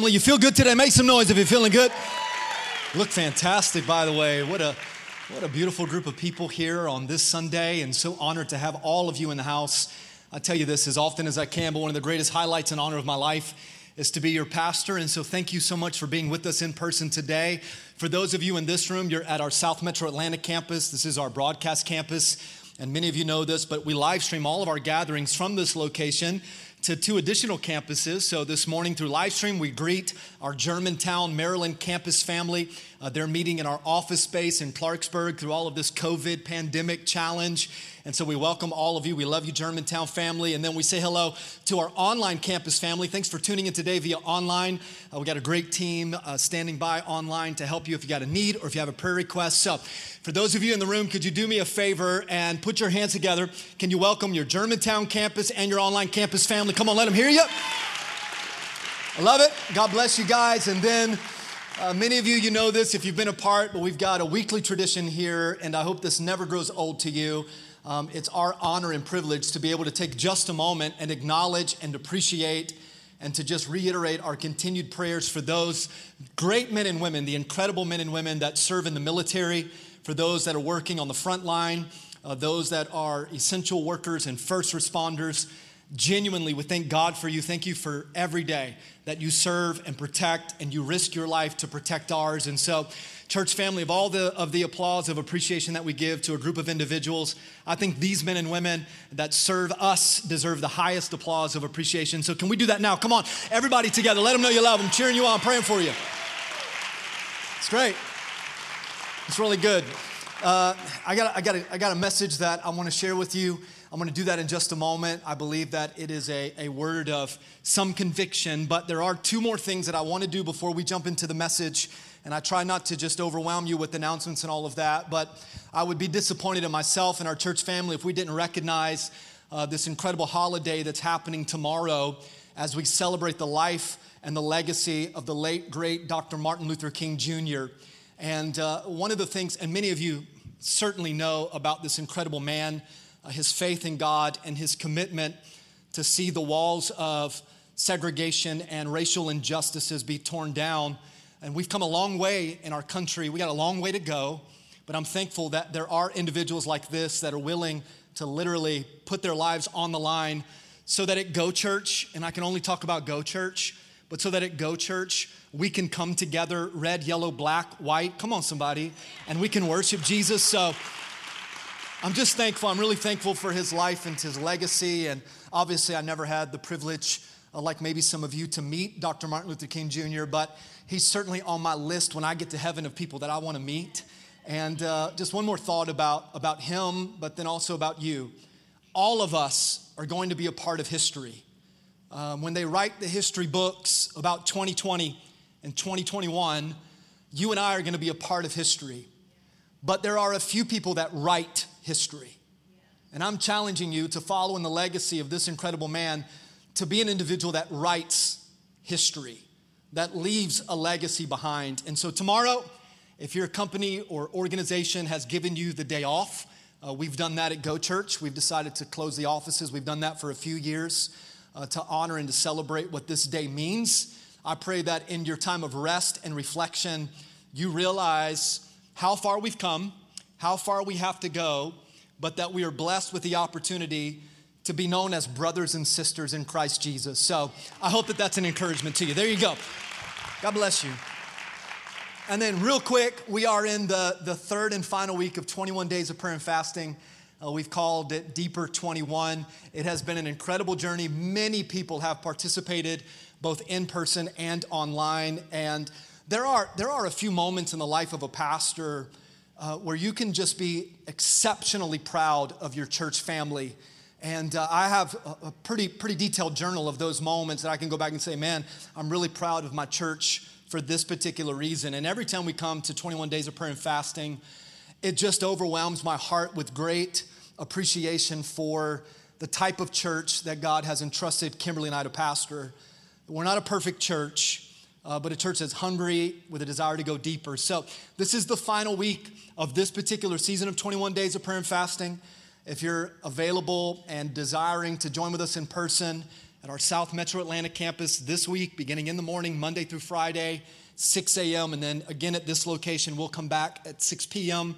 family. You feel good today? Make some noise if you're feeling good. Look fantastic, by the way. What a what a beautiful group of people here on this Sunday, and so honored to have all of you in the house. I tell you this as often as I can, but one of the greatest highlights and honor of my life is to be your pastor. And so, thank you so much for being with us in person today. For those of you in this room, you're at our South Metro Atlanta campus. This is our broadcast campus, and many of you know this, but we live stream all of our gatherings from this location to two additional campuses. So this morning through live stream, we greet our Germantown, Maryland campus family. Uh, they're meeting in our office space in Clarksburg through all of this COVID pandemic challenge. And so we welcome all of you. We love you, Germantown family. And then we say hello to our online campus family. Thanks for tuning in today via online. Uh, we got a great team uh, standing by online to help you if you got a need or if you have a prayer request. So, for those of you in the room, could you do me a favor and put your hands together? Can you welcome your Germantown campus and your online campus family? Come on, let them hear you. I love it. God bless you guys. And then uh, many of you, you know this if you've been a part, but we've got a weekly tradition here, and I hope this never grows old to you. Um, it's our honor and privilege to be able to take just a moment and acknowledge and appreciate and to just reiterate our continued prayers for those great men and women, the incredible men and women that serve in the military, for those that are working on the front line, uh, those that are essential workers and first responders. Genuinely, we thank God for you. Thank you for every day that you serve and protect and you risk your life to protect ours. And so, church family, of all the of the applause of appreciation that we give to a group of individuals, I think these men and women that serve us deserve the highest applause of appreciation. So can we do that now? Come on, everybody together. Let them know you love them. Cheering you on, praying for you. It's great. It's really good. Uh, I, got, I, got a, I got a message that I want to share with you. I'm going to do that in just a moment. I believe that it is a, a word of some conviction, but there are two more things that I want to do before we jump into the message and I try not to just overwhelm you with announcements and all of that, but I would be disappointed in myself and our church family if we didn't recognize uh, this incredible holiday that's happening tomorrow as we celebrate the life and the legacy of the late, great Dr. Martin Luther King Jr. And uh, one of the things, and many of you certainly know about this incredible man, Uh, his faith in God and his commitment to see the walls of segregation and racial injustices be torn down and we've come a long way in our country. We got a long way to go, but I'm thankful that there are individuals like this that are willing to literally put their lives on the line so that at Go Church, and I can only talk about Go Church, but so that at Go Church, we can come together red, yellow, black, white. Come on, somebody. And we can worship Jesus. So I'm just thankful. I'm really thankful for his life and his legacy. And obviously, I never had the privilege, uh, like maybe some of you, to meet Dr. Martin Luther King Jr., but he's certainly on my list when I get to heaven of people that I want to meet. And uh, just one more thought about, about him, but then also about you. All of us are going to be a part of history. Um, when they write the history books about 2020 and 2021, you and I are going to be a part of history. But there are a few people that write history. And I'm challenging you to follow in the legacy of this incredible man to be an individual that writes history that leaves a legacy behind. And so, tomorrow, if your company or organization has given you the day off, uh, we've done that at Go Church. We've decided to close the offices. We've done that for a few years uh, to honor and to celebrate what this day means. I pray that in your time of rest and reflection, you realize how far we've come, how far we have to go, but that we are blessed with the opportunity to be known as brothers and sisters in Christ Jesus. So I hope that that's an encouragement to you. There you go. God bless you. And then, real quick, we are in the, the third and final week of 21 days of prayer and fasting. Uh, we've called it Deeper 21. It has been an incredible journey. Many people have participated both in person and online. And there are, there are a few moments in the life of a pastor uh, where you can just be exceptionally proud of your church family and uh, I have a, a, pretty, pretty detailed journal of those moments that I can go back and say, man, I'm really proud of my church for this particular reason. And every time we come to 21 days of prayer and fasting, it just overwhelms my heart with great appreciation for the type of church that God has entrusted Kimberly and I to pastor. We're not a perfect church, uh, but a church that's hungry with a desire to go deeper. So, this is the final week of this particular season of 21 days of prayer and fasting. If you're available and desiring to join with us in person at our South Metro Atlanta campus this week, beginning in the morning, Monday through Friday, 6 a.m. And then again at this location, we'll come back at 6 p.m.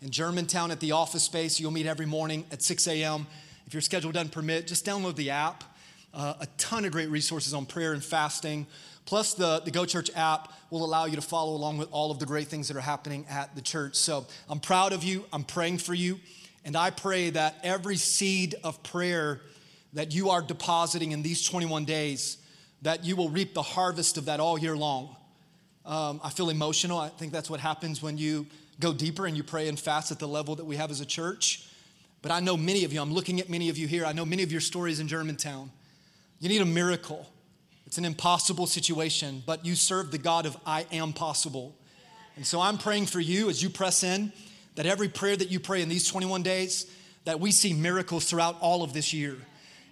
in Germantown at the office space. You'll meet every morning at 6 a.m. If your schedule doesn't permit, just download the app. Uh, a ton of great resources on prayer and fasting. Plus, the, the Go Church app will allow you to follow along with all of the great things that are happening at the church. So I'm proud of you. I'm praying for you. And I pray that every seed of prayer that you are depositing in these 21 days, that you will reap the harvest of that all year long. Um, I feel emotional. I think that's what happens when you go deeper and you pray and fast at the level that we have as a church. But I know many of you, I'm looking at many of you here. I know many of your stories in Germantown. You need a miracle. It's an impossible situation, but you serve the God of I am possible. And so I'm praying for you as you press in that every prayer that you pray in these 21 days, that we see miracles throughout all of this year.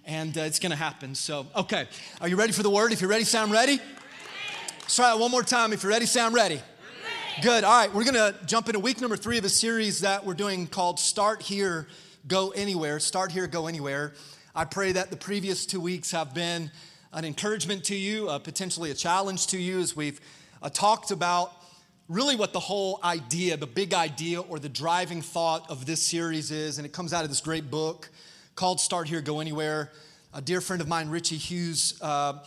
And uh, it's gonna happen. So, okay, are you ready for the word? If you're ready, sound ready? Let's try it one more time. If you're ready, sound ready. Good. All right, we're gonna jump into week number three of a series that we're doing called Start Here, Go Anywhere. Start Here, Go Anywhere. I pray that the previous two weeks have been an encouragement to you, uh, potentially a challenge to you as we've uh, talked about really what the whole idea, the big idea, or the driving thought of this series is. And it comes out of this great book called Start Here, Go Anywhere. A dear friend of mine, Richie Hughes, uh,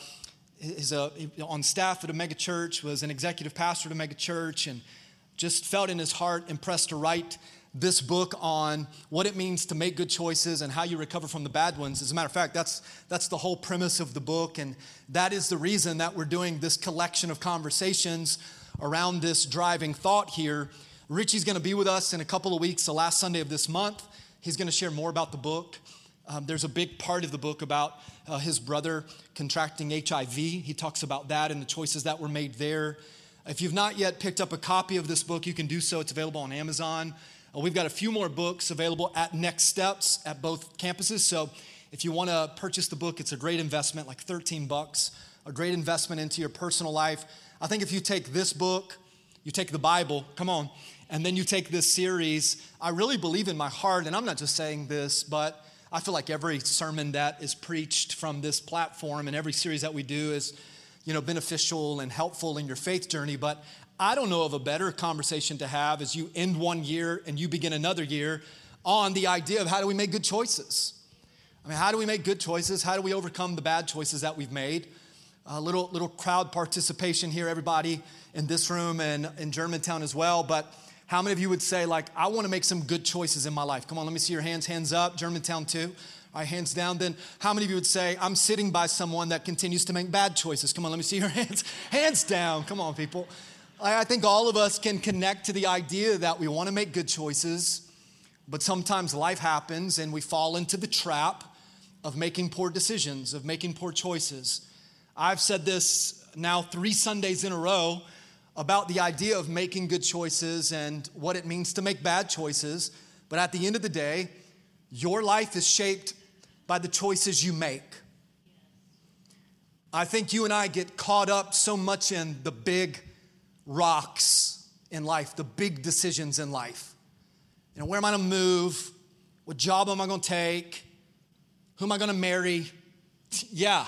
is a, on staff at a mega church, was an executive pastor at a mega church, and just felt in his heart impressed to write this book on what it means to make good choices and how you recover from the bad ones. As a matter of fact, that's, that's the whole premise of the book. And that is the reason that we're doing this collection of conversations around this driving thought here. Richie's going to be with us in a couple of weeks, the last Sunday of this month. He's going to share more about the book. Um, there's a big part of the book about uh, his brother contracting HIV. He talks about that and the choices that were made there. If you've not yet picked up a copy of this book, you can do so. It's available on Amazon. Uh, we've got a few more books available at Next Steps at both campuses. So if you want to purchase the book, it's a great investment, like 13 bucks, a great investment into your personal life. I think if you take this book, you take the Bible, come on, and then you take this series, I really believe in my heart, and I'm not just saying this, but I feel like every sermon that is preached from this platform and every series that we do is, you know, beneficial and helpful in your faith journey. But I don't know of a better conversation to have as you end one year and you begin another year on the idea of how do we make good choices. I mean, how do we make good choices? How do we overcome the bad choices that we've made? A little, little crowd participation here, everybody in this room and in Germantown as well. But how many of you would say, like, I want to make some good choices in my life? Come on, let me see your hands. Hands up, Germantown too. All right, hands down. Then how many of you would say, I'm sitting by someone that continues to make bad choices? Come on, let me see your hands. Hands down. Come on, people. I think all of us can connect to the idea that we want to make good choices, but sometimes life happens and we fall into the trap of making poor decisions, of making poor choices. I've said this now three Sundays in a row about the idea of making good choices and what it means to make bad choices. But at the end of the day, your life is shaped by the choices you make. I think you and I get caught up so much in the big rocks in life, the big decisions in life. You know, where am I gonna move? What job am I gonna take? Who am I gonna marry? Yeah,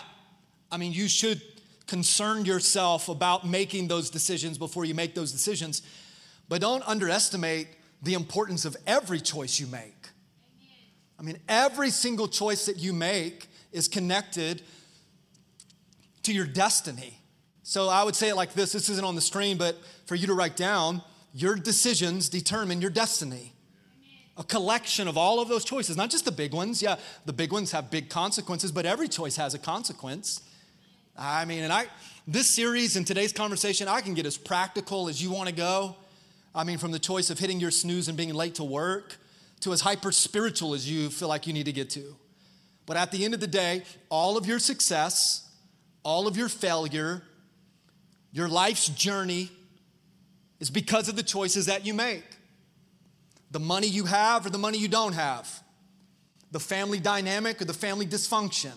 I mean, you should concern yourself about making those decisions before you make those decisions, but don't underestimate the importance of every choice you make. I mean, every single choice that you make is connected to your destiny. So I would say it like this this isn't on the screen, but for you to write down, your decisions determine your destiny. A collection of all of those choices, not just the big ones. Yeah, the big ones have big consequences, but every choice has a consequence. I mean, and I, this series and today's conversation, I can get as practical as you want to go. I mean, from the choice of hitting your snooze and being late to work to as hyper spiritual as you feel like you need to get to. But at the end of the day, all of your success, all of your failure, your life's journey is because of the choices that you make. The money you have or the money you don't have. The family dynamic or the family dysfunction.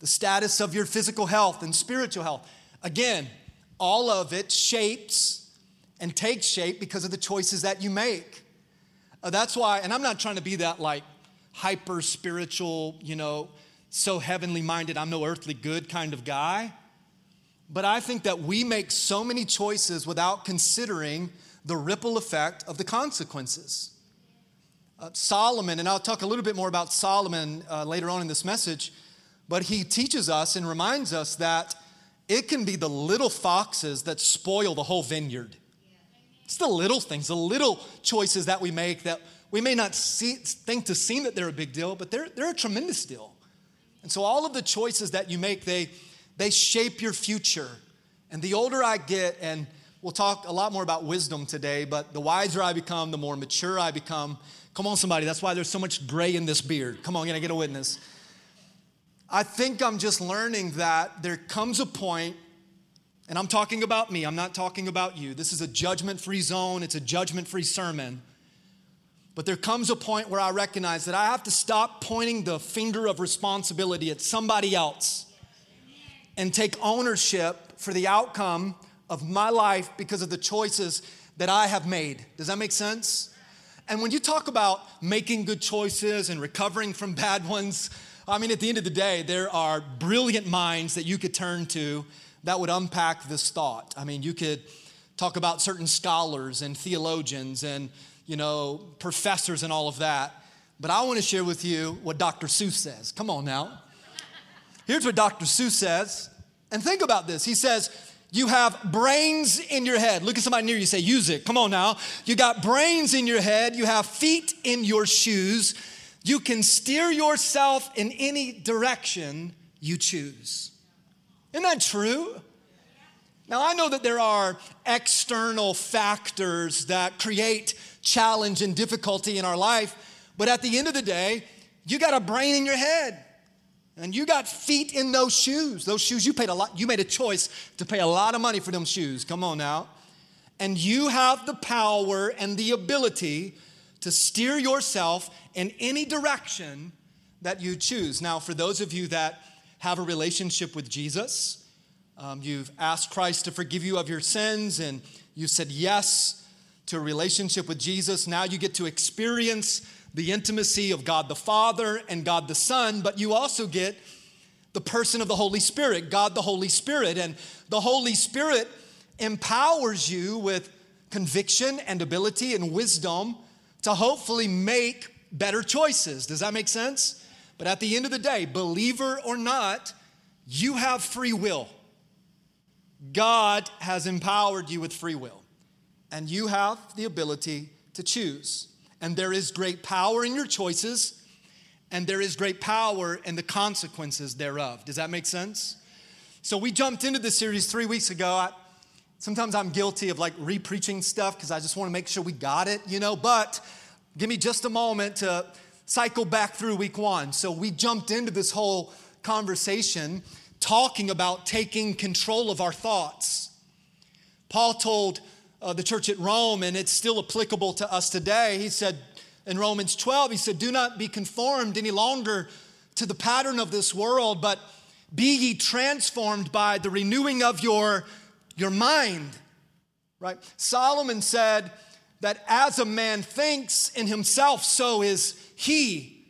The status of your physical health and spiritual health. Again, all of it shapes and takes shape because of the choices that you make. Uh, that's why, and I'm not trying to be that like hyper spiritual, you know, so heavenly minded, I'm no earthly good kind of guy. But I think that we make so many choices without considering the ripple effect of the consequences. Uh, Solomon, and I'll talk a little bit more about Solomon uh, later on in this message, but he teaches us and reminds us that it can be the little foxes that spoil the whole vineyard. It's the little things, the little choices that we make that we may not see, think to seem that they're a big deal, but they're, they're a tremendous deal. And so all of the choices that you make, they, they shape your future. And the older I get, and we'll talk a lot more about wisdom today, but the wiser I become, the more mature I become. Come on, somebody, that's why there's so much gray in this beard. Come on, can I get a witness? I think I'm just learning that there comes a point, and I'm talking about me, I'm not talking about you. This is a judgment free zone, it's a judgment free sermon. But there comes a point where I recognize that I have to stop pointing the finger of responsibility at somebody else and take ownership for the outcome of my life because of the choices that I have made. Does that make sense? And when you talk about making good choices and recovering from bad ones, I mean, at the end of the day, there are brilliant minds that you could turn to that would unpack this thought. I mean, you could talk about certain scholars and theologians and you know, professors and all of that. But I want to share with you what Dr. Seuss says. Come on now. Here's what Dr. Seuss says. And think about this. He says, You have brains in your head. Look at somebody near you, say, Use it. Come on now. You got brains in your head, you have feet in your shoes. You can steer yourself in any direction you choose. Isn't that true? Now, I know that there are external factors that create challenge and difficulty in our life, but at the end of the day, you got a brain in your head and you got feet in those shoes. Those shoes, you paid a lot, you made a choice to pay a lot of money for them shoes. Come on now. And you have the power and the ability to steer yourself in any direction that you choose. Now, for those of you that have a relationship with Jesus, um, you've asked Christ to forgive you of your sins, and you said yes to a relationship with Jesus. Now you get to experience the intimacy of God the Father and God the Son, but you also get the person of the Holy Spirit, God the Holy Spirit. And the Holy Spirit empowers you with conviction and ability and wisdom to hopefully make better choices. Does that make sense? But at the end of the day, believer or not, you have free will. God has empowered you with free will, and you have the ability to choose. And there is great power in your choices, and there is great power in the consequences thereof. Does that make sense? So, we jumped into this series three weeks ago. I, sometimes I'm guilty of like re preaching stuff because I just want to make sure we got it, you know, but give me just a moment to cycle back through week one. So, we jumped into this whole conversation talking about taking control of our thoughts. Paul told uh, the church at Rome, and it's still applicable to us today. He said in Romans 12, he said, Do not be conformed any longer to the pattern of this world, but be ye transformed by the renewing of your, your mind. Right? Solomon said that as a man thinks in himself, so is he.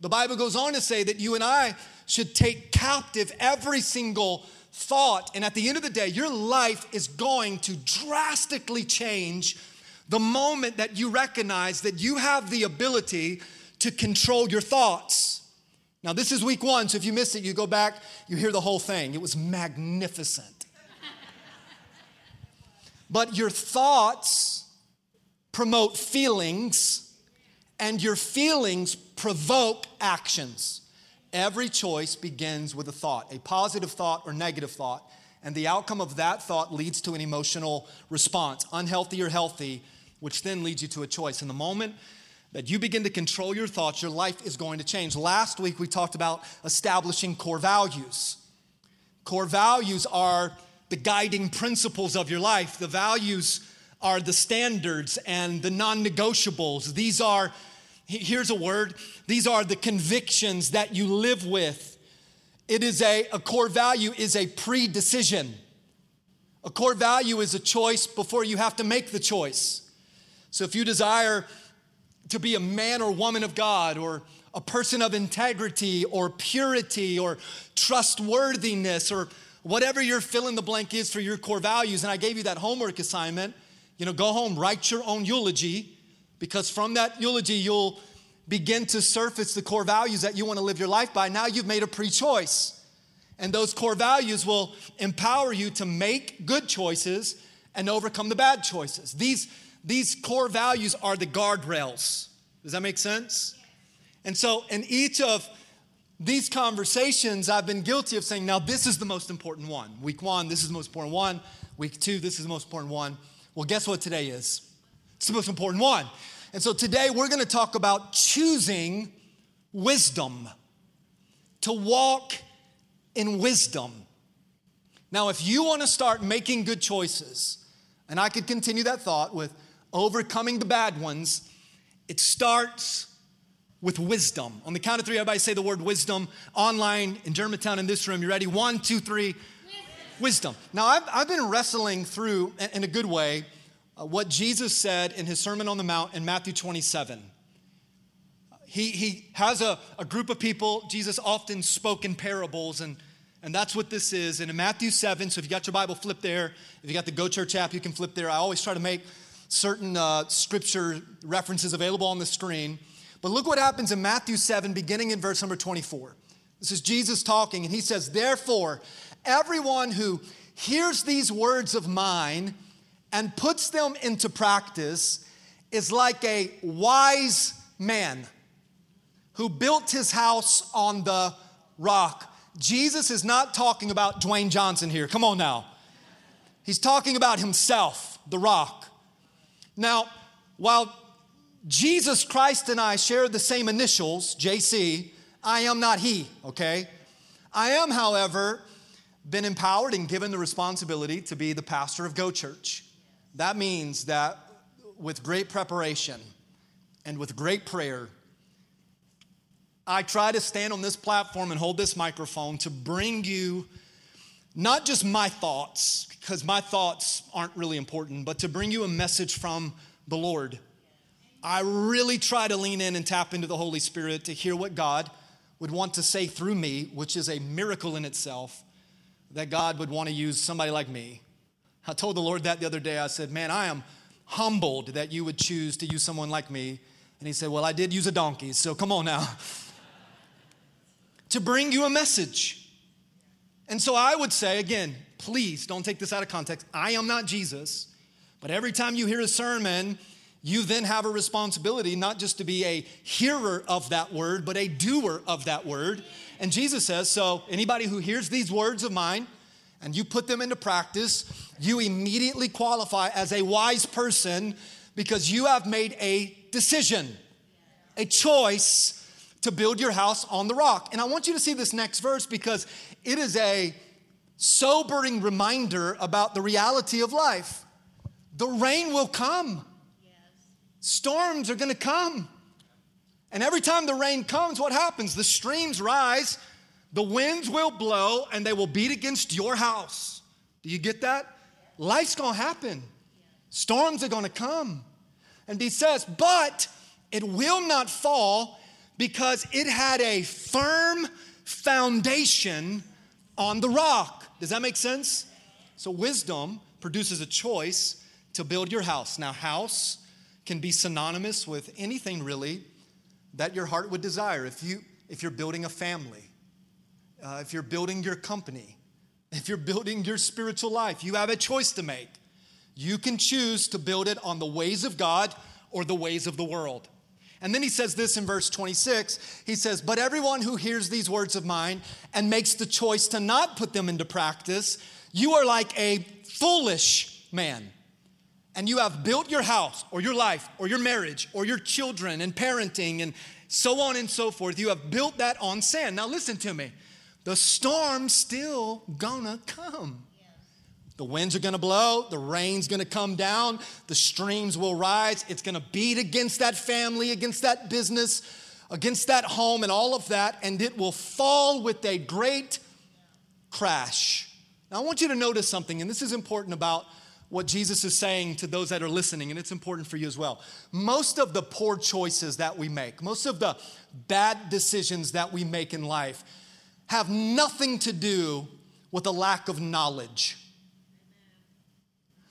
The Bible goes on to say that you and I should take captive every single thought. And at the end of the day, your life is going to drastically change the moment that you recognize that you have the ability to control your thoughts. Now, this is week one, so if you missed it, you go back, you hear the whole thing. It was magnificent. but your thoughts promote feelings, and your feelings provoke actions. Every choice begins with a thought, a positive thought or negative thought. And the outcome of that thought leads to an emotional response, unhealthy or healthy, which then leads you to a choice. In the moment that you begin to control your thoughts, your life is going to change. Last week, we talked about establishing core values. Core values are the guiding principles of your life, the values are the standards and the non negotiables. These are Here's a word these are the convictions that you live with. It is a, a core value is a pre-decision. A core value is a choice before you have to make the choice. So if you desire to be a man or woman of God or a person of integrity or purity or trustworthiness or whatever your fill in the blank is for your core values. And I gave you that homework assignment. You know, go home, write your own eulogy, because from that eulogy, you'll begin to surface the core values that you want to live your life by. Now you've made a pre choice. And those core values will empower you to make good choices and overcome the bad choices. These, these core values are the guardrails. Does that make sense? And so, in each of these conversations, I've been guilty of saying, now this is the most important one. Week one, this is the most important one. Week two, this is the most important one. Well, guess what today is? It's the most important one. And so today we're going to talk about choosing wisdom, to walk in wisdom. Now, if you want to start making good choices, and I could continue that thought with overcoming the bad ones, it starts with wisdom. On the count of three, everybody say the word wisdom online in Germantown in this room. You ready? One, two, three. Wisdom. Now, I've, I've been wrestling through, in a good way, what Jesus said in his Sermon on the Mount in Matthew 27. He, he has a, a group of people. Jesus often spoke in parables, and, and that's what this is. And in Matthew 7, so if you got your Bible, flip there. If you got the Go Church app, you can flip there. I always try to make certain uh, scripture references available on the screen. But look what happens in Matthew 7, beginning in verse number 24. This is Jesus talking, and he says, Therefore, everyone who hears these words of mine and puts them into practice is like a wise man who built his house on the rock. Jesus is not talking about Dwayne Johnson here. Come on now. He's talking about himself, the rock. Now, while Jesus Christ and I share the same initials, JC, I am not he, okay? I am, however, been empowered and given the responsibility to be the pastor of Go Church. That means that with great preparation and with great prayer, I try to stand on this platform and hold this microphone to bring you not just my thoughts, because my thoughts aren't really important, but to bring you a message from the Lord. I really try to lean in and tap into the Holy Spirit to hear what God would want to say through me, which is a miracle in itself that God would want to use somebody like me. I told the Lord that the other day. I said, Man, I am humbled that you would choose to use someone like me. And He said, Well, I did use a donkey, so come on now. to bring you a message. And so I would say, again, please don't take this out of context. I am not Jesus, but every time you hear a sermon, you then have a responsibility not just to be a hearer of that word, but a doer of that word. And Jesus says, so anybody who hears these words of mine and you put them into practice, you immediately qualify as a wise person because you have made a decision, a choice to build your house on the rock. And I want you to see this next verse because it is a sobering reminder about the reality of life. The rain will come, storms are gonna come. And every time the rain comes, what happens? The streams rise, the winds will blow, and they will beat against your house. Do you get that? Life's gonna happen, storms are gonna come. And he says, but it will not fall because it had a firm foundation on the rock. Does that make sense? So, wisdom produces a choice to build your house. Now, house can be synonymous with anything really that your heart would desire. If, you, if you're building a family, uh, if you're building your company, if you're building your spiritual life, you have a choice to make. You can choose to build it on the ways of God or the ways of the world. And then he says this in verse 26. He says, But everyone who hears these words of mine and makes the choice to not put them into practice, you are like a foolish man. And you have built your house or your life or your marriage or your children and parenting and so on and so forth. You have built that on sand. Now, listen to me. The storm's still gonna come. The winds are gonna blow, the rain's gonna come down, the streams will rise. It's gonna beat against that family, against that business, against that home, and all of that, and it will fall with a great crash. Now, I want you to notice something, and this is important about what Jesus is saying to those that are listening, and it's important for you as well. Most of the poor choices that we make, most of the bad decisions that we make in life, have nothing to do with a lack of knowledge.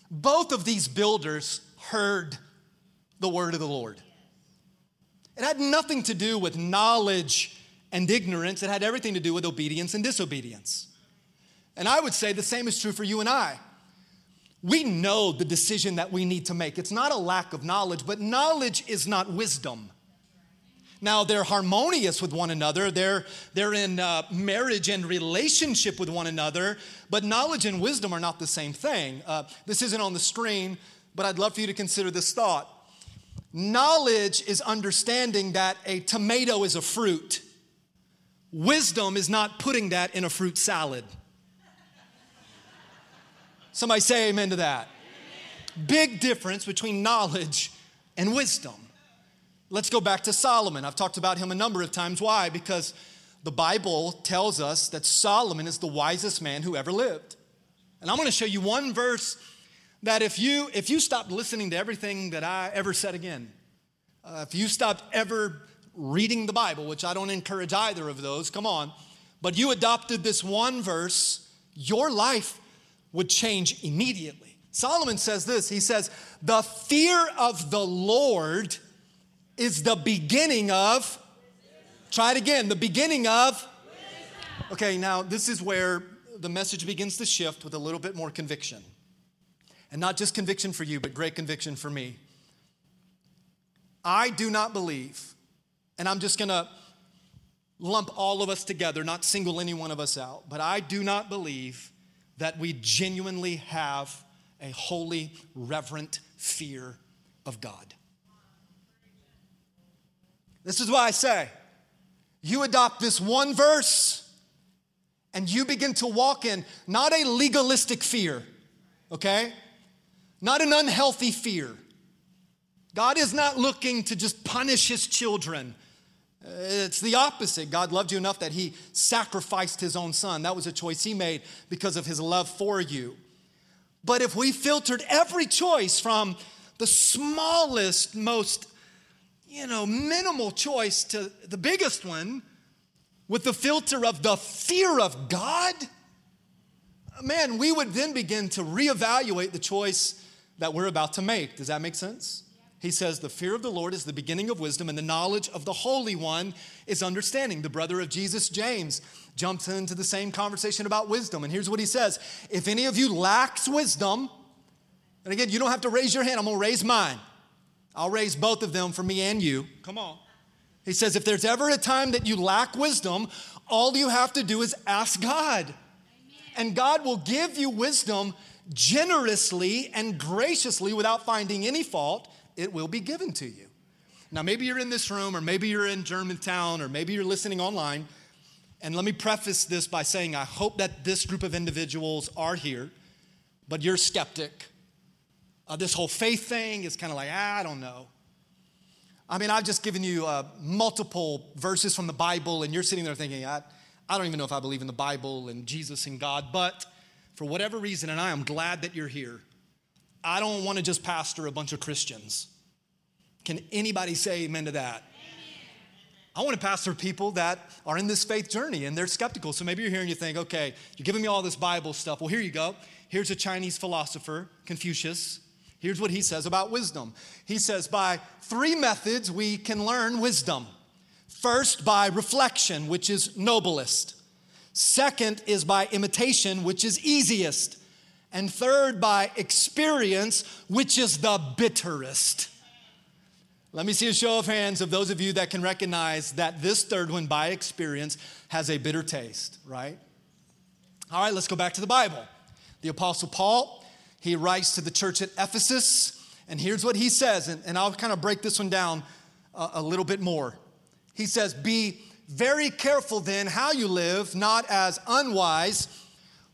Both of these builders heard the word of the Lord. It had nothing to do with knowledge and ignorance, it had everything to do with obedience and disobedience. And I would say the same is true for you and I. We know the decision that we need to make. It's not a lack of knowledge, but knowledge is not wisdom. Now, they're harmonious with one another, they're, they're in uh, marriage and relationship with one another, but knowledge and wisdom are not the same thing. Uh, this isn't on the screen, but I'd love for you to consider this thought. Knowledge is understanding that a tomato is a fruit, wisdom is not putting that in a fruit salad. Somebody say amen to that. Big difference between knowledge and wisdom. Let's go back to Solomon. I've talked about him a number of times. Why? Because the Bible tells us that Solomon is the wisest man who ever lived. And I'm going to show you one verse that if you if you stopped listening to everything that I ever said again, uh, if you stopped ever reading the Bible, which I don't encourage either of those, come on, but you adopted this one verse, your life would change immediately. Solomon says this he says, The fear of the Lord is the beginning of, try it again, the beginning of. Okay, now this is where the message begins to shift with a little bit more conviction. And not just conviction for you, but great conviction for me. I do not believe, and I'm just gonna lump all of us together, not single any one of us out, but I do not believe that we genuinely have a holy, reverent fear of God. This is why I say you adopt this one verse and you begin to walk in not a legalistic fear, okay? Not an unhealthy fear. God is not looking to just punish his children. Uh, it's the opposite. God loved you enough that he sacrificed his own son. That was a choice he made because of his love for you. But if we filtered every choice from the smallest, most, you know, minimal choice to the biggest one with the filter of the fear of God, man, we would then begin to reevaluate the choice that we're about to make. Does that make sense? He says, The fear of the Lord is the beginning of wisdom, and the knowledge of the Holy One is understanding. The brother of Jesus, James, jumps into the same conversation about wisdom. And here's what he says If any of you lacks wisdom, and again, you don't have to raise your hand, I'm gonna raise mine. I'll raise both of them for me and you. Come on. He says, If there's ever a time that you lack wisdom, all you have to do is ask God. Amen. And God will give you wisdom generously and graciously without finding any fault it will be given to you. Now, maybe you're in this room, or maybe you're in Germantown, or maybe you're listening online. And let me preface this by saying I hope that this group of individuals are here, but you're skeptic. Uh, this whole faith thing is kind of like, ah, I don't know. I mean, I've just given you uh, multiple verses from the Bible, and you're sitting there thinking, I, I don't even know if I believe in the Bible and Jesus and God, but for whatever reason, and I am glad that you're here, I don't want to just pastor a bunch of Christians. Can anybody say amen to that? I want to pastor people that are in this faith journey and they're skeptical. So maybe you're here and you think, okay, you're giving me all this Bible stuff. Well, here you go. Here's a Chinese philosopher, Confucius. Here's what he says about wisdom. He says, by three methods we can learn wisdom. First, by reflection, which is noblest. Second is by imitation, which is easiest. And third, by experience, which is the bitterest. Let me see a show of hands of those of you that can recognize that this third one, by experience, has a bitter taste, right? All right, let's go back to the Bible. The Apostle Paul, he writes to the church at Ephesus, and here's what he says, and, and I'll kind of break this one down a, a little bit more. He says, Be very careful then how you live, not as unwise,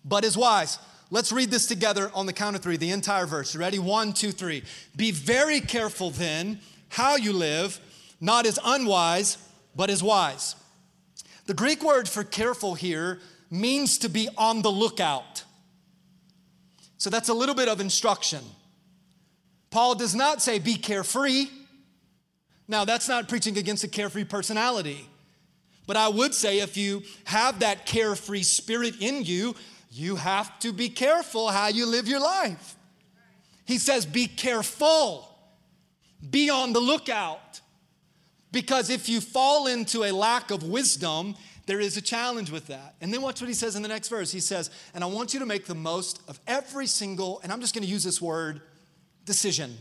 but as wise. Let's read this together on the count of three, the entire verse. ready? One, two, three. Be very careful then how you live, not as unwise, but as wise. The Greek word for careful here means to be on the lookout, So that's a little bit of instruction. Paul does not say be carefree. Now, that's not preaching against a carefree personality. But I would say if you have that carefree spirit in you, you have to be careful how you live your life. He says, be careful, be on the lookout. Because if you fall into a lack of wisdom, there is a challenge with that. And then watch what he says in the next verse. He says, And I want you to make the most of every single, and I'm just gonna use this word, decision.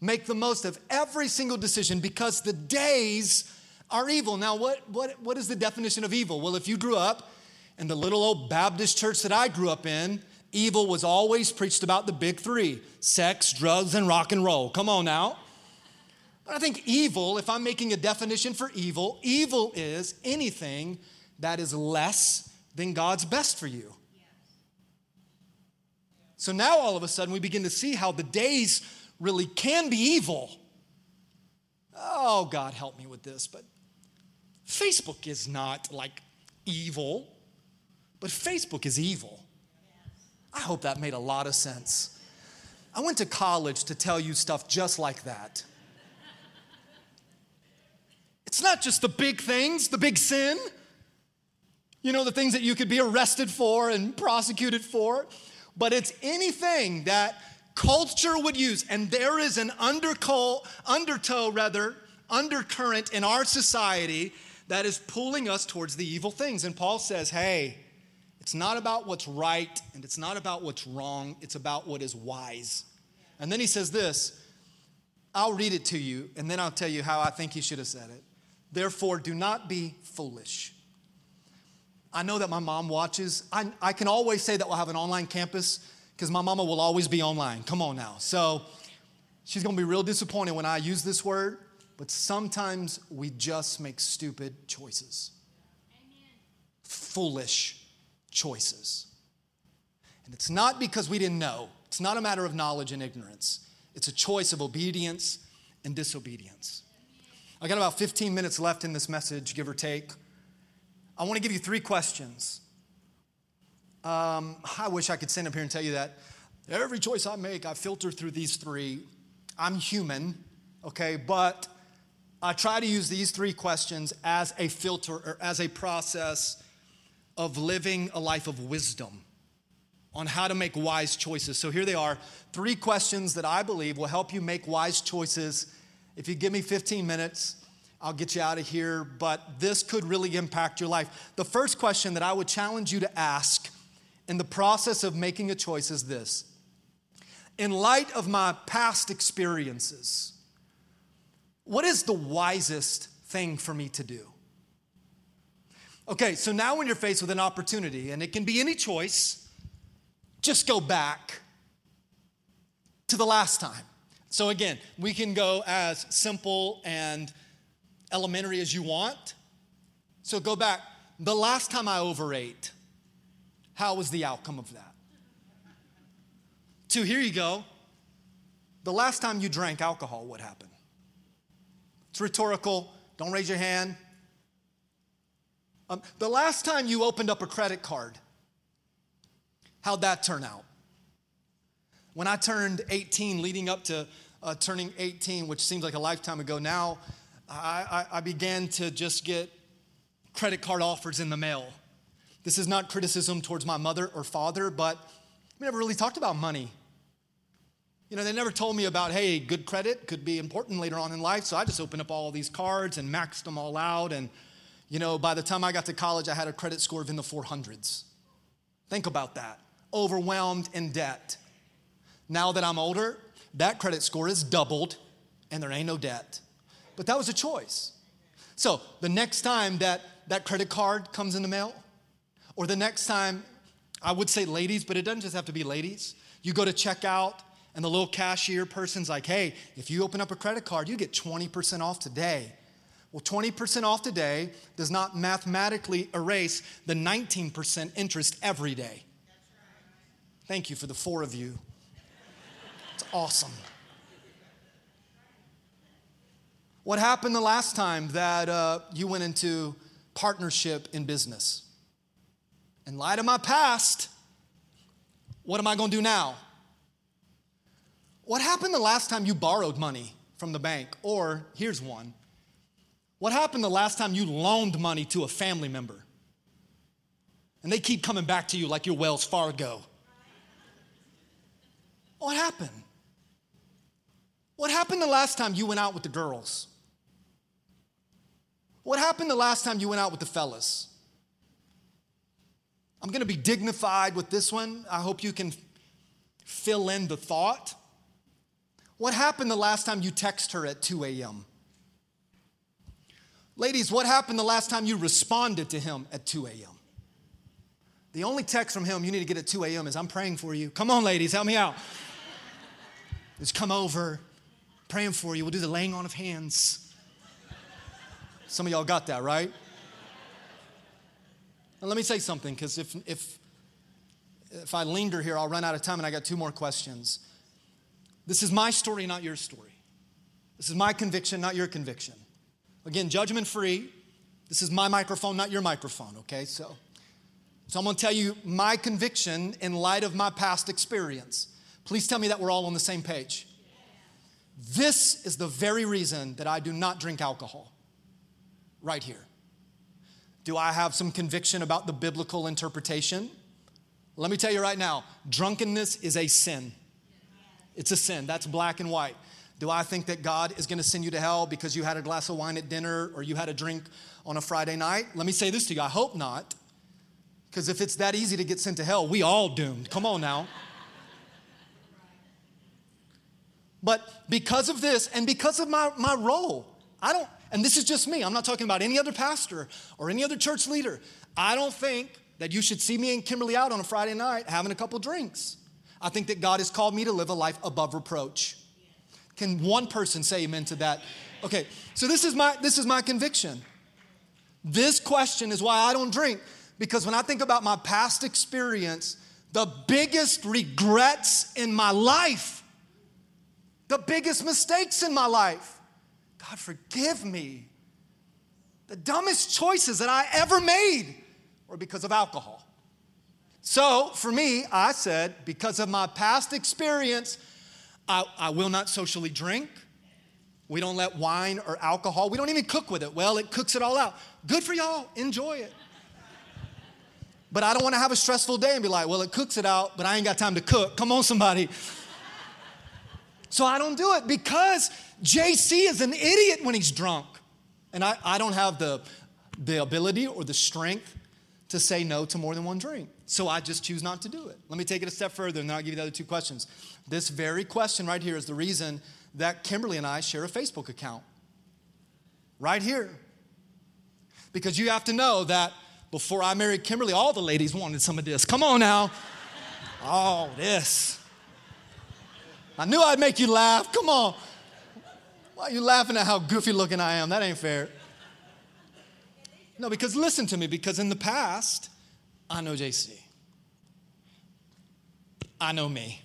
Make the most of every single decision because the days are evil. Now, what, what, what is the definition of evil? Well, if you grew up in the little old Baptist church that I grew up in, evil was always preached about the big three sex, drugs, and rock and roll. Come on now. But I think evil, if I'm making a definition for evil, evil is anything that is less than God's best for you. So now all of a sudden we begin to see how the days really can be evil. Oh, God, help me with this, but Facebook is not like evil, but Facebook is evil. I hope that made a lot of sense. I went to college to tell you stuff just like that. It's not just the big things, the big sin, you know, the things that you could be arrested for and prosecuted for but it's anything that culture would use. And there is an undertow, undertow rather, undercurrent in our society that is pulling us towards the evil things. And Paul says, hey, it's not about what's right and it's not about what's wrong, it's about what is wise. And then he says this I'll read it to you and then I'll tell you how I think he should have said it. Therefore, do not be foolish I know that my mom watches. I, I can always say that we'll have an online campus because my mama will always be online. Come on now. So she's going to be real disappointed when I use this word, but sometimes we just make stupid choices, Amen. foolish choices. And it's not because we didn't know, it's not a matter of knowledge and ignorance, it's a choice of obedience and disobedience. I got about 15 minutes left in this message, give or take. I want to give you three questions. Um, I wish I could stand up here and tell you that. Every choice I make, I filter through these three. I'm human, okay, but I try to use these three questions as a filter or as a process of living a life of wisdom on how to make wise choices. So here they are three questions that I believe will help you make wise choices. If you give me 15 minutes, I'll get you out of here, but this could really impact your life. The first question that I would challenge you to ask in the process of making a choice is this In light of my past experiences, what is the wisest thing for me to do? Okay, so now when you're faced with an opportunity, and it can be any choice, just go back to the last time. So again, we can go as simple and elementary as you want. So go back. The last time I overate, how was the outcome of that? Two, here you go. The last time you drank alcohol, what happened? It's rhetorical. Don't raise your hand. Um, the last time you opened up a credit card, how'd that turn out? When I turned 18, leading up to uh, turning 18, which seems like a lifetime ago now, I, I, I began to just get credit card offers in the mail. This is not criticism towards my mother or father, but we never really talked about money. You know, they never told me about, hey, good credit could be important later on in life. So I just opened up all these cards and maxed them all out. And, you know, by the time I got to college, I had a credit score of in the 400s. Think about that. Overwhelmed in debt. Now that I'm older, that credit score is doubled and there ain't no debt. But that was a choice. So the next time that that credit card comes in the mail, or the next time, I would say ladies, but it doesn't just have to be ladies. You go to checkout, and the little cashier person's like, hey, if you open up a credit card, you get 20% off today. Well, 20% off today does not mathematically erase the 19% interest every day. Thank you for the four of you. Awesome. What happened the last time that uh, you went into partnership in business? In light of my past, What am I going to do now? What happened the last time you borrowed money from the bank? Or here's one What happened the last time you loaned money to a family member? And they keep coming back to you like you're Wells Fargo. What happened? What happened the last time you went out with the girls? What happened the last time you went out with the fellas? I'm going to be dignified with this one. I hope you can fill in the thought. What happened the last time you text her at 2 a.m.? Ladies, what happened the last time you responded to him at 2 a.m.? The only text from him you need to get at 2 a.m. is I'm praying for you. Come on, ladies, help me out. It's come over, praying for you. We'll do the laying on of hands. Some of y'all got that, right? And let me say something, because if, if, if I linger here, I'll run out of time, and I got two more questions. This is my story, not your story. This is my conviction, not your conviction. Again, judgment free. This is my microphone, not your microphone, okay? So, so I'm gonna tell you my conviction in light of my past experience. Please tell me that we're all on the same page. This is the very reason that I do not drink alcohol, right here. Do I have some conviction about the biblical interpretation? Let me tell you right now drunkenness is a sin. It's a sin. That's black and white. Do I think that God is going to send you to hell because you had a glass of wine at dinner or you had a drink on a Friday night? Let me say this to you I hope not. Because if it's that easy to get sent to hell, we all doomed. Come on now. But because of this and because of my, my role, I don't, and this is just me, I'm not talking about any other pastor or any other church leader. I don't think that you should see me and Kimberly out on a Friday night having a couple drinks. I think that God has called me to live a life above reproach. Can one person say amen to that? Okay, so this is my this is my conviction. This question is why I don't drink because when I think about my past experience, the biggest regrets in my life the biggest mistakes in my life. God, forgive me. The dumbest choices that I ever made were because of alcohol. So for me, I said, because of my past experience, I, I, will not socially drink. We don't let wine or alcohol, we don't even cook with it. Well, it cooks it all out. Good for y'all, enjoy it. But I don't want to have a stressful day and be like, well, it cooks it out, but I ain't got time to cook. Come on, somebody. So I don't do it because JC is an idiot when he's drunk. And I, I don't have the, the ability or the strength to say no to more than one drink. So I just choose not to do it. Let me take it a step further and then I'll give you the other two questions. This very question right here is the reason that Kimberly and I share a Facebook account. Right here. Because you have to know that before I married Kimberly, all the ladies wanted some of this. Come on now. Oh, this. I knew I'd make you laugh. Come on. Why are you laughing at how goofy looking I am? That ain't fair. No, because listen to me, because in the past, I know JC. I know me.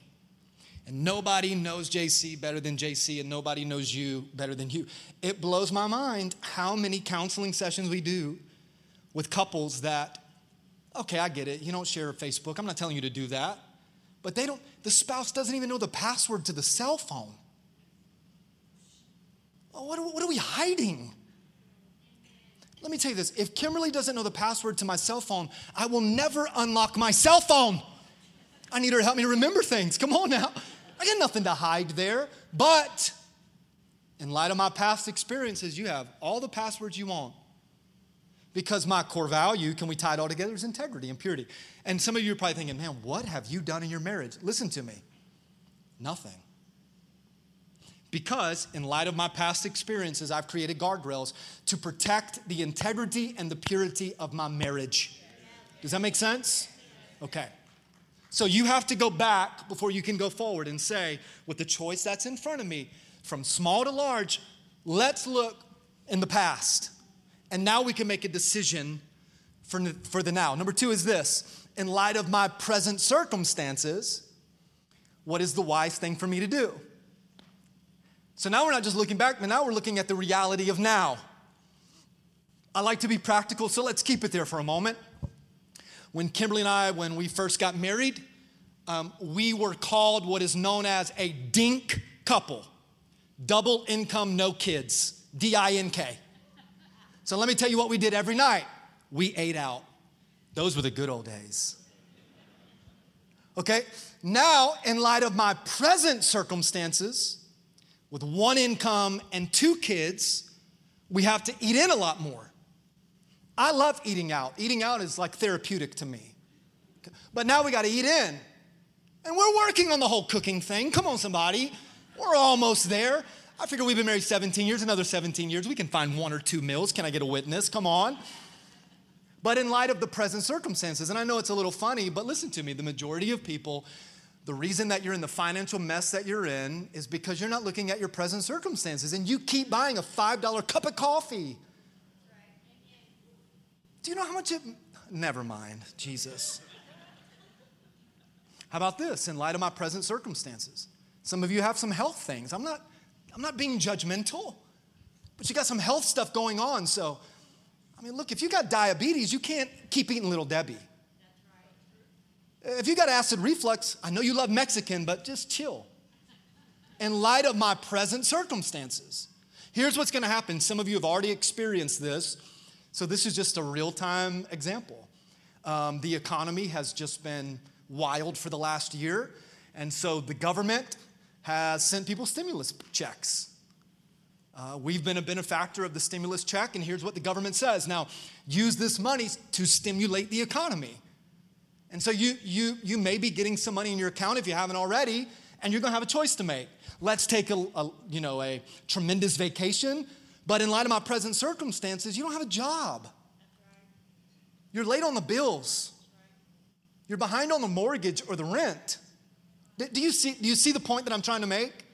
And nobody knows JC better than JC, and nobody knows you better than you. It blows my mind how many counseling sessions we do with couples that, okay, I get it. You don't share Facebook. I'm not telling you to do that. But they don't, the spouse doesn't even know the password to the cell phone. What, what are we hiding? Let me tell you this if Kimberly doesn't know the password to my cell phone, I will never unlock my cell phone. I need her to help me remember things. Come on now. I got nothing to hide there. But in light of my past experiences, you have all the passwords you want. Because my core value, can we tie it all together, is integrity and purity. And some of you are probably thinking, man, what have you done in your marriage? Listen to me. Nothing. Because, in light of my past experiences, I've created guardrails to protect the integrity and the purity of my marriage. Does that make sense? Okay. So you have to go back before you can go forward and say, with the choice that's in front of me, from small to large, let's look in the past. And now we can make a decision for, for the now. Number two is this in light of my present circumstances, what is the wise thing for me to do? So now we're not just looking back, but now we're looking at the reality of now. I like to be practical, so let's keep it there for a moment. When Kimberly and I, when we first got married, um, we were called what is known as a dink couple double income, no kids, D I N K. So let me tell you what we did every night we ate out. Those were the good old days. Okay, now, in light of my present circumstances, with one income and two kids, we have to eat in a lot more. I love eating out. Eating out is like therapeutic to me. But now we got to eat in. And we're working on the whole cooking thing. Come on, somebody. We're almost there. I figure we've been married 17 years, another 17 years. We can find one or two meals. Can I get a witness? Come on. But in light of the present circumstances, and I know it's a little funny, but listen to me the majority of people, the reason that you're in the financial mess that you're in is because you're not looking at your present circumstances and you keep buying a $5 cup of coffee. Do you know how much it, never mind, Jesus. How about this in light of my present circumstances? Some of you have some health things. I'm not, I'm not being judgmental, but you got some health stuff going on. So, I mean, look, if you got diabetes, you can't keep eating Little Debbie. If you got acid reflux, I know you love Mexican, but just chill. In light of my present circumstances, here's what's gonna happen. Some of you have already experienced this, so this is just a real time example. Um, the economy has just been wild for the last year, and so the government has sent people stimulus checks. Uh, we've been a benefactor of the stimulus check, and here's what the government says. Now, use this money to stimulate the economy. And so you, you, you may be getting some money in your account if you haven't already, and you're gonna have a choice to make. Let's take a, a you know, a tremendous vacation, but in light of my present circumstances, you don't have a job. You're late on the bills. You're behind on the mortgage or the rent. Do you see, do you see the point that I'm trying to make?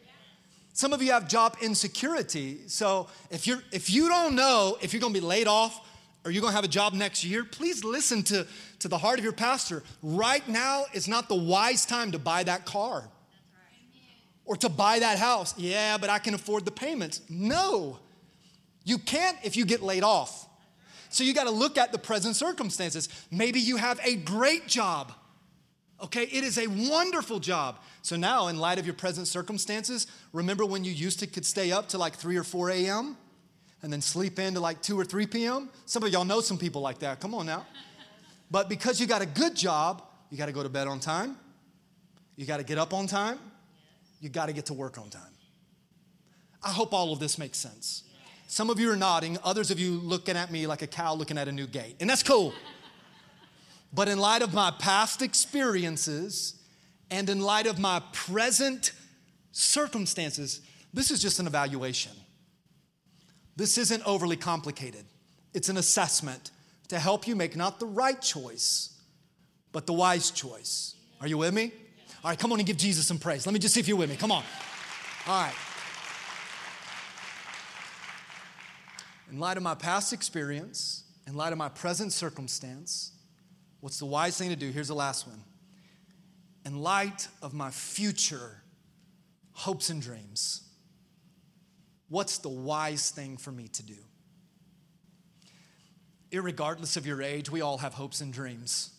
Some of you have job insecurity. So if you're if you don't know if you're gonna be laid off or you're gonna have a job next year, please listen to, to the heart of your pastor. Right now is not the wise time to buy that car or to buy that house. Yeah, but I can afford the payments. No, you can't if you get laid off. So you got to look at the present circumstances. Maybe you have a great job. Okay, it is a wonderful job. So now, in light of your present circumstances, remember when you used to could stay up to like 3 or 4 a.m. and then sleep in to like 2 or 3 p.m.? Some of y'all know some people like that. Come on now. But because you got a good job, you got to go to bed on time. You got to get up on time. You got to get to work on time. I hope all of this makes sense. Some of you are nodding, others of you looking at me like a cow looking at a new gate. And that's cool. But in light of my past experiences and in light of my present circumstances, this is just an evaluation. This isn't overly complicated. It's an assessment to help you make not the right choice, but the wise choice. Are you with me? All right, come on and give Jesus some praise. Let me just see if you're with me. Come on. All right. In light of my past experience, in light of my present circumstance, What's the wise thing to do? Here's the last one. In light of my future hopes and dreams, what's the wise thing for me to do? Irregardless of your age, we all have hopes and dreams.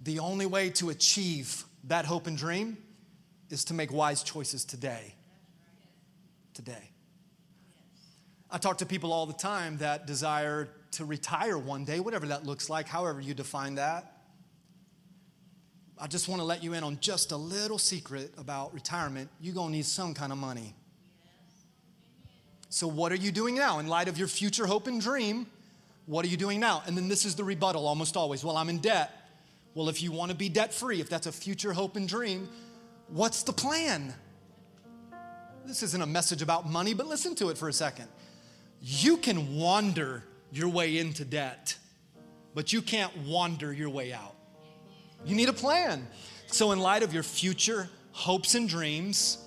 The only way to achieve that hope and dream is to make wise choices today. Today. I talk to people all the time that desire to retire one day, whatever that looks like, however you define that. I just want to let you in on just a little secret about retirement. You're going to need some kind of money. So, what are you doing now? In light of your future hope and dream, what are you doing now? And then this is the rebuttal almost always. Well, I'm in debt. Well, if you want to be debt free, if that's a future hope and dream, what's the plan? This isn't a message about money, but listen to it for a second. You can wander your way into debt, but you can't wander your way out. You need a plan. So, in light of your future hopes and dreams,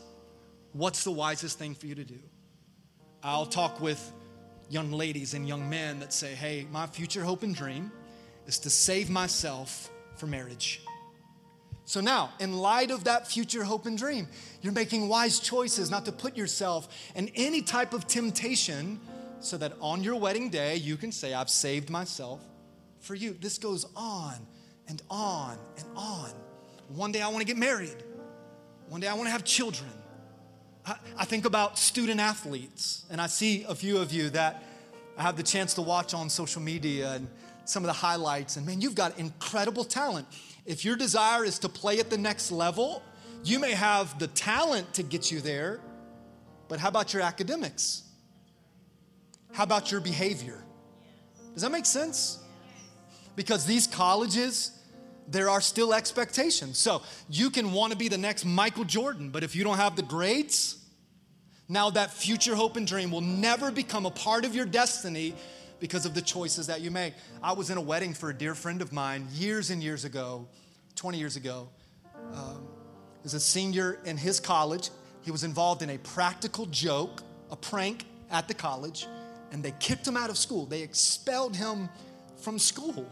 what's the wisest thing for you to do? I'll talk with young ladies and young men that say, hey, my future hope and dream is to save myself for marriage. So now, in light of that future hope and dream, you're making wise choices not to put yourself in any type of temptation so that on your wedding day you can say, I've saved myself for you. This goes on and on and on. one day I want to get married. One day I want to have children. I, I think about student athletes, and I see a few of you that I have the chance to watch on social media and some of the highlights. And man, you've got incredible talent. If your desire is to play at the next level, you may have the talent to get you there, but how about your academics? How about your behavior? Does that make sense? Because these colleges, there are still expectations. So you can want to be the next Michael Jordan, but if you don't have the grades, now that future hope and dream will never become a part of your destiny because of the choices that you make. I was in a wedding for a dear friend of mine years and years ago, 20 years ago. Um, as a senior in his college, he was involved in a practical joke, a prank at the college, and they kicked him out of school. They expelled him from school.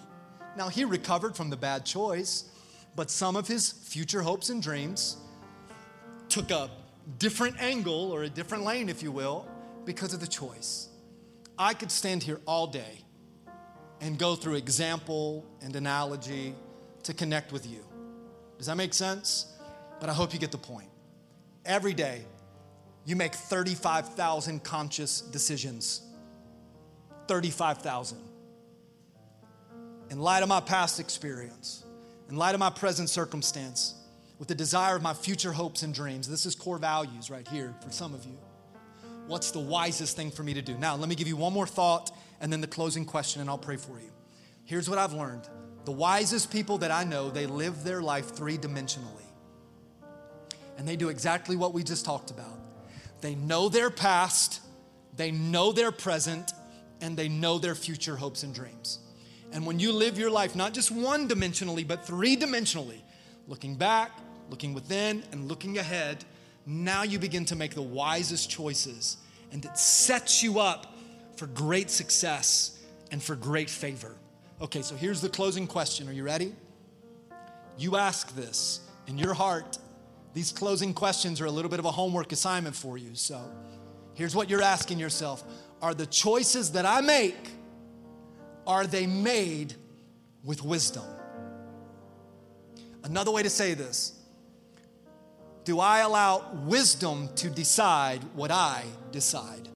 Now, he recovered from the bad choice, but some of his future hopes and dreams took a different angle or a different lane, if you will, because of the choice. I could stand here all day and go through example and analogy to connect with you. Does that make sense? But I hope you get the point. Every day, you make 35,000 conscious decisions. 35,000 in light of my past experience, in light of my present circumstance, with the desire of my future hopes and dreams, this is core values right here for some of you. What's the wisest thing for me to do? Now, let me give you one more thought and then the closing question, and I'll pray for you. Here's what I've learned the wisest people that I know, they live their life three dimensionally. And they do exactly what we just talked about. They know their past, they know their present, and they know their future hopes and dreams. And when you live your life, not just one dimensionally, but three dimensionally, looking back, looking within, and looking ahead, now you begin to make the wisest choices. And it sets you up for great success and for great favor. Okay, so here's the closing question. Are you ready? You ask this in your heart. These closing questions are a little bit of a homework assignment for you. So here's what you're asking yourself Are the choices that I make are they made with wisdom? Another way to say this do I allow wisdom to decide what I decide?